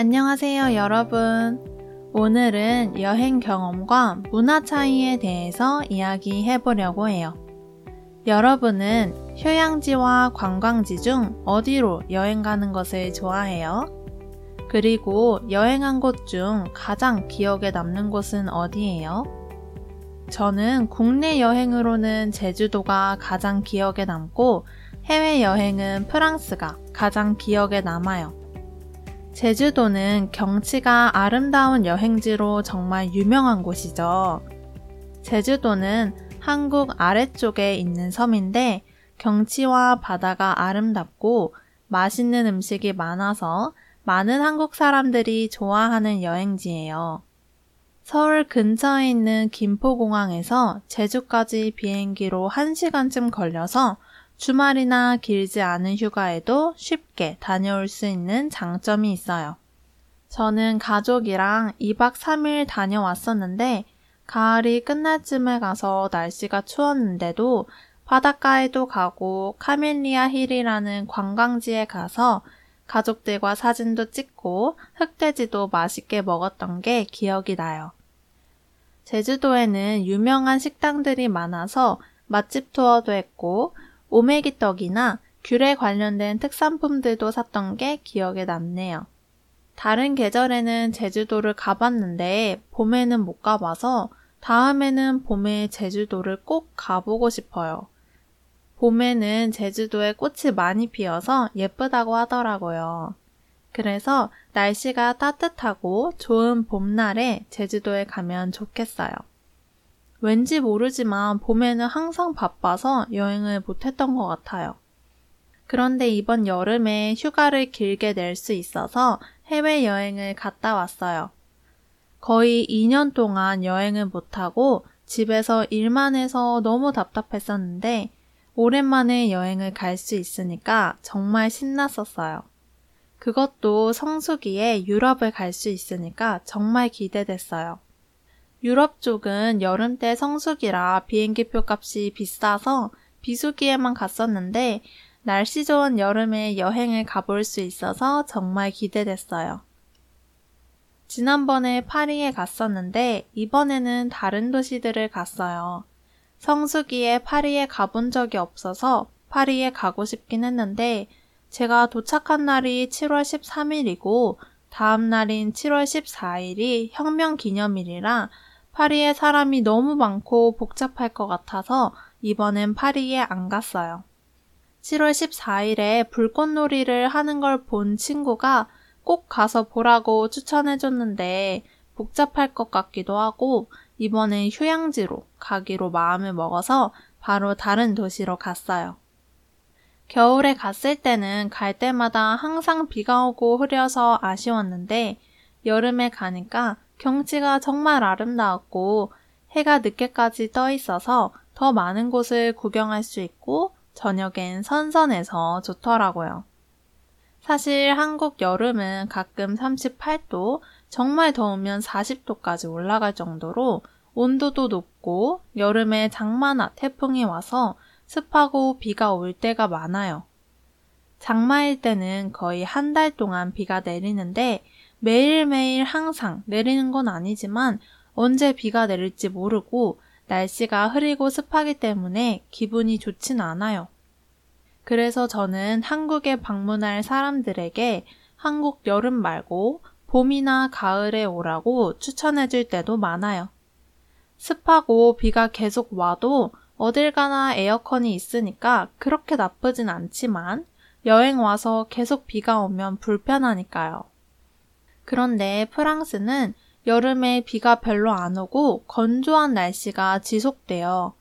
안녕하세요, 여러분. 오늘은 여행 경험과 문화 차이에 대해서 이야기해 보려고 해요. 여러분은 휴양지와 관광지 중 어디로 여행 가는 것을 좋아해요? 그리고 여행한 곳 중 가장 기억에 남는 곳은 어디예요? 저는 국내 여행으로는 제주도가 가장 기억에 남고 해외 여행은 프랑스가 가장 기억에 남아요. 제주도는 경치가 아름다운 여행지로 정말 유명한 곳이죠. 제주도는 한국 아래쪽에 있는 섬인데 경치와 바다가 아름답고 맛있는 음식이 많아서 많은 한국 사람들이 좋아하는 여행지예요. 서울 근처에 있는 김포공항에서 제주까지 비행기로 1시간쯤 걸려서 주말이나 길지 않은 휴가에도 쉽게 다녀올 수 있는 장점이 있어요. 저는 가족이랑 2박 3일 다녀왔었는데 가을이 끝날 쯤에 가서 날씨가 추웠는데도 바닷가에도 가고 카멜리아 힐이라는 관광지에 가서 가족들과 사진도 찍고 흑돼지도 맛있게 먹었던 게 기억이 나요. 제주도에는 유명한 식당들이 많아서 맛집 투어도 했고 오메기 떡이나 귤에 관련된 특산품들도 샀던 게 기억에 남네요. 다른 계절에는 제주도를 가봤는데 봄에는 못 가봐서 다음에는 봄에 제주도를 꼭 가보고 싶어요. 봄에는 제주도에 꽃이 많이 피어서 예쁘다고 하더라고요. 그래서 날씨가 따뜻하고 좋은 봄날에 제주도에 가면 좋겠어요. 왠지 모르지만 봄에는 항상 바빠서 여행을 못했던 것 같아요. 그런데 이번 여름에 휴가를 길게 낼 수 있어서 해외여행을 갔다 왔어요. 거의 2년 동안 여행을 못하고 집에서 일만 해서 너무 답답했었는데 오랜만에 여행을 갈 수 있으니까 정말 신났었어요. 그것도 성수기에 유럽을 갈 수 있으니까 정말 기대됐어요. 유럽 쪽은 여름 때 성수기라 비행기표 값이 비싸서 비수기에만 갔었는데 날씨 좋은 여름에 여행을 가볼 수 있어서 정말 기대됐어요. 지난번에 파리에 갔었는데 이번에는 다른 도시들을 갔어요. 성수기에 파리에 가본 적이 없어서 파리에 가고 싶긴 했는데 제가 도착한 날이 7월 13일이고 다음 날인 7월 14일이 혁명 기념일이라 파리에 사람이 너무 많고 복잡할 것 같아서 이번엔 파리에 안 갔어요. 7월 14일에 불꽃놀이를 하는 걸 본 친구가 꼭 가서 보라고 추천해줬는데 복잡할 것 같기도 하고 이번엔 휴양지로 가기로 마음을 먹어서 바로 다른 도시로 갔어요. 겨울에 갔을 때는 갈 때마다 항상 비가 오고 흐려서 아쉬웠는데 여름에 가니까 경치가 정말 아름다웠고 해가 늦게까지 떠 있어서 더 많은 곳을 구경할 수 있고 저녁엔 선선해서 좋더라고요. 사실 한국 여름은 가끔 38도, 정말 더우면 40도까지 올라갈 정도로 온도도 높고 여름에 장마나 태풍이 와서 습하고 비가 올 때가 많아요. 장마일 때는 거의 한 달 동안 비가 내리는데 매일매일 항상 내리는 건 아니지만 언제 비가 내릴지 모르고 날씨가 흐리고 습하기 때문에 기분이 좋진 않아요. 그래서 저는 한국에 방문할 사람들에게 한국 여름 말고 봄이나 가을에 오라고 추천해 줄 때도 많아요. 습하고 비가 계속 와도 어딜 가나 에어컨이 있으니까 그렇게 나쁘진 않지만 여행 와서 계속 비가 오면 불편하니까요. 그런데 프랑스는 여름에 비가 별로 안 오고 건조한 날씨가 지속돼요.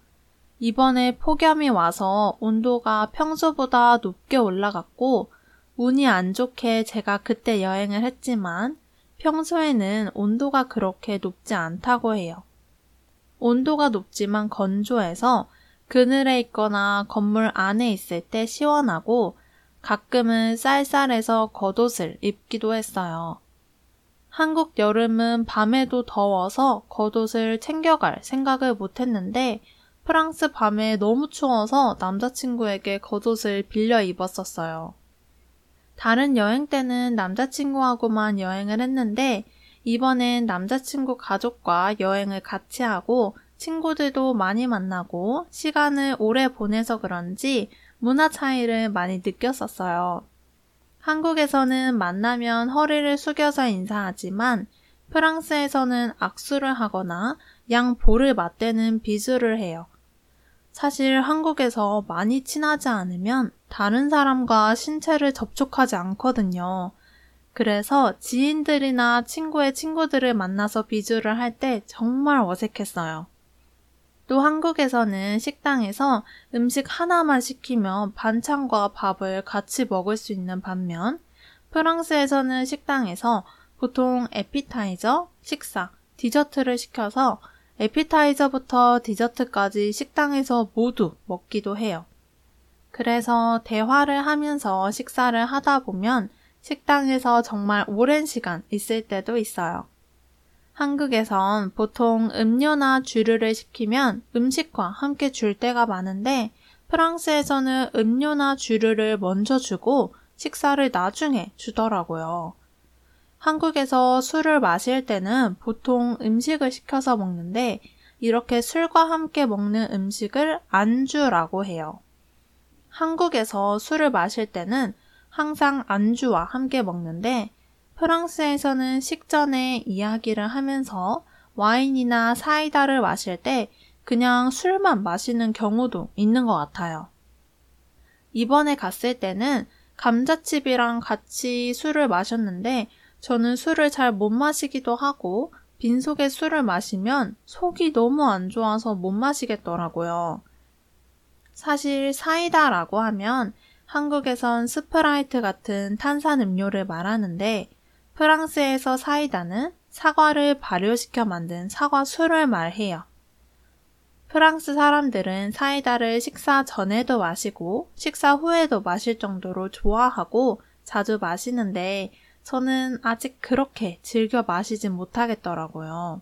이번에 폭염이 와서 온도가 평소보다 높게 올라갔고 운이 안 좋게 제가 그때 여행을 했지만 평소에는 온도가 그렇게 높지 않다고 해요. 온도가 높지만 건조해서 그늘에 있거나 건물 안에 있을 때 시원하고 가끔은 쌀쌀해서 겉옷을 입기도 했어요. 한국 여름은 밤에도 더워서 겉옷을 챙겨갈 생각을 못 했는데 프랑스 밤에 너무 추워서 남자친구에게 겉옷을 빌려 입었었어요. 다른 여행 때는 남자친구하고만 여행을 했는데 이번엔 남자친구 가족과 여행을 같이 하고 친구들도 많이 만나고 시간을 오래 보내서 그런지 문화 차이를 많이 느꼈었어요. 한국에서는 만나면 허리를 숙여서 인사하지만 프랑스에서는 악수를 하거나 양 볼을 맞대는 비수를 해요. 사실 한국에서 많이 친하지 않으면 다른 사람과 신체를 접촉하지 않거든요. 그래서 지인들이나 친구의 친구들을 만나서 비주를 할 때 정말 어색했어요. 또 한국에서는 식당에서 음식 하나만 시키면 반찬과 밥을 같이 먹을 수 있는 반면 프랑스에서는 식당에서 보통 에피타이저, 식사, 디저트를 시켜서 에피타이저부터 디저트까지 식당에서 모두 먹기도 해요. 그래서 대화를 하면서 식사를 하다 보면 식당에서 정말 오랜 시간 있을 때도 있어요. 한국에선 보통 음료나 주류를 시키면 음식과 함께 줄 때가 많은데 프랑스에서는 음료나 주류를 먼저 주고 식사를 나중에 주더라고요. 한국에서 술을 마실 때는 보통 음식을 시켜서 먹는데 이렇게 술과 함께 먹는 음식을 안주라고 해요. 한국에서 술을 마실 때는 항상 안주와 함께 먹는데 프랑스에서는 식전에 이야기를 하면서 와인이나 사이다를 마실 때 그냥 술만 마시는 경우도 있는 것 같아요. 이번에 갔을 때는 감자칩이랑 같이 술을 마셨는데 저는 술을 잘 못 마시기도 하고 빈속에 술을 마시면 속이 너무 안 좋아서 못 마시겠더라고요. 사실 사이다라고 하면 한국에선 스프라이트 같은 탄산 음료를 말하는데 프랑스에서 사이다는 사과를 발효시켜 만든 사과 술을 말해요. 프랑스 사람들은 사이다를 식사 전에도 마시고 식사 후에도 마실 정도로 좋아하고 자주 마시는데 저는 아직 그렇게 즐겨 마시진 못하겠더라고요.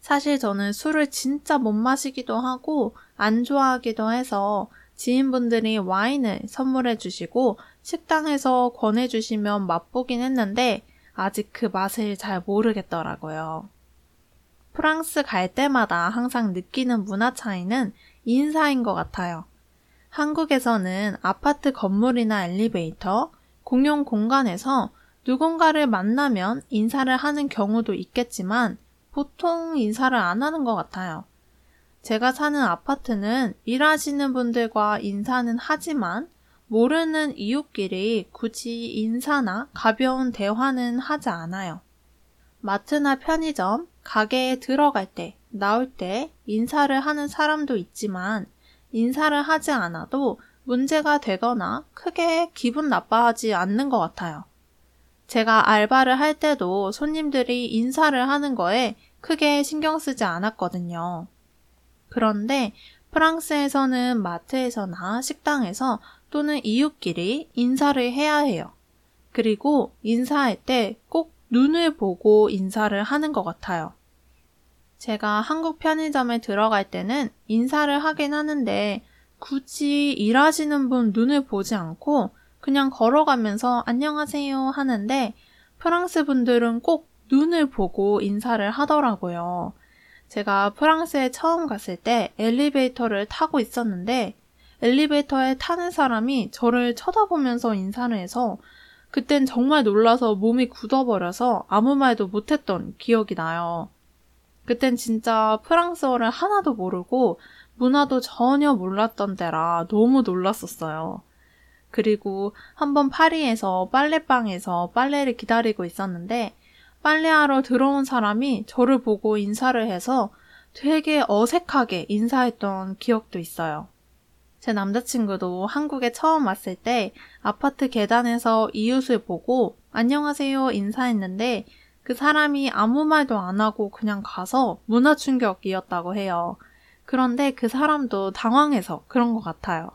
사실 저는 술을 진짜 못 마시기도 하고 안 좋아하기도 해서 지인분들이 와인을 선물해 주시고 식당에서 권해 주시면 맛보긴 했는데 아직 그 맛을 잘 모르겠더라고요. 프랑스 갈 때마다 항상 느끼는 문화 차이는 인사인 것 같아요. 한국에서는 아파트 건물이나 엘리베이터, 공용 공간에서 누군가를 만나면 인사를 하는 경우도 있겠지만 보통 인사를 안 하는 것 같아요. 제가 사는 아파트는 일하시는 분들과 인사는 하지만 모르는 이웃끼리 굳이 인사나 가벼운 대화는 하지 않아요. 마트나 편의점, 가게에 들어갈 때, 나올 때 인사를 하는 사람도 있지만 인사를 하지 않아도 문제가 되거나 크게 기분 나빠하지 않는 것 같아요. 제가 알바를 할 때도 손님들이 인사를 하는 거에 크게 신경 쓰지 않았거든요. 그런데 프랑스에서는 마트에서나 식당에서 또는 이웃끼리 인사를 해야 해요. 그리고 인사할 때 꼭 눈을 보고 인사를 하는 것 같아요. 제가 한국 편의점에 들어갈 때는 인사를 하긴 하는데 굳이 일하시는 분 눈을 보지 않고 그냥 걸어가면서 안녕하세요 하는데 프랑스 분들은 꼭 눈을 보고 인사를 하더라고요. 제가 프랑스에 처음 갔을 때 엘리베이터를 타고 있었는데 엘리베이터에 타는 사람이 저를 쳐다보면서 인사를 해서 그땐 정말 놀라서 몸이 굳어버려서 아무 말도 못했던 기억이 나요. 그땐 진짜 프랑스어를 하나도 모르고 문화도 전혀 몰랐던 때라 너무 놀랐었어요. 그리고 한번 파리에서 빨래방에서 빨래를 기다리고 있었는데 빨래하러 들어온 사람이 저를 보고 인사를 해서 되게 어색하게 인사했던 기억도 있어요. 제 남자친구도 한국에 처음 왔을 때 아파트 계단에서 이웃을 보고 안녕하세요 인사했는데 그 사람이 아무 말도 안 하고 그냥 가서 문화 충격이었다고 해요. 그런데 그 사람도 당황해서 그런 것 같아요.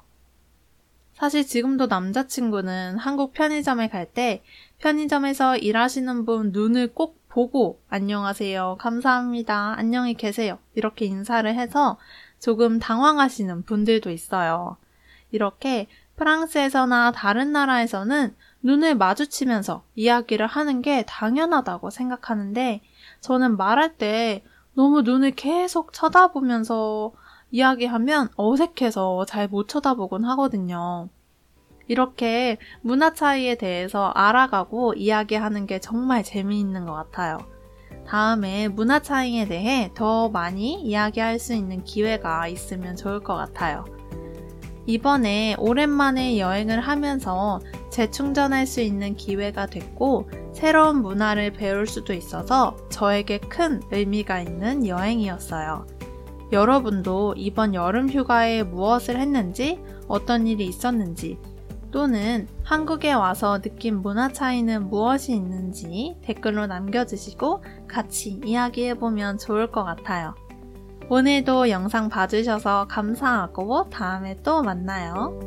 사실 지금도 남자친구는 한국 편의점에 갈 때 편의점에서 일하시는 분 눈을 꼭 보고 안녕하세요, 감사합니다, 안녕히 계세요 이렇게 인사를 해서 조금 당황하시는 분들도 있어요. 이렇게 프랑스에서나 다른 나라에서는 눈을 마주치면서 이야기를 하는 게 당연하다고 생각하는데 저는 말할 때 너무 눈을 계속 쳐다보면서 이야기하면 어색해서 잘 못 쳐다보곤 하거든요. 이렇게 문화 차이에 대해서 알아가고 이야기하는 게 정말 재미있는 것 같아요. 다음에 문화 차이에 대해 더 많이 이야기할 수 있는 기회가 있으면 좋을 것 같아요. 이번에 오랜만에 여행을 하면서 재충전할 수 있는 기회가 됐고 새로운 문화를 배울 수도 있어서 저에게 큰 의미가 있는 여행이었어요. 여러분도 이번 여름 휴가에 무엇을 했는지, 어떤 일이 있었는지, 또는 한국에 와서 느낀 문화 차이는 무엇이 있는지 댓글로 남겨주시고 같이 이야기해보면 좋을 것 같아요. 오늘도 영상 봐주셔서 감사하고 다음에 또 만나요.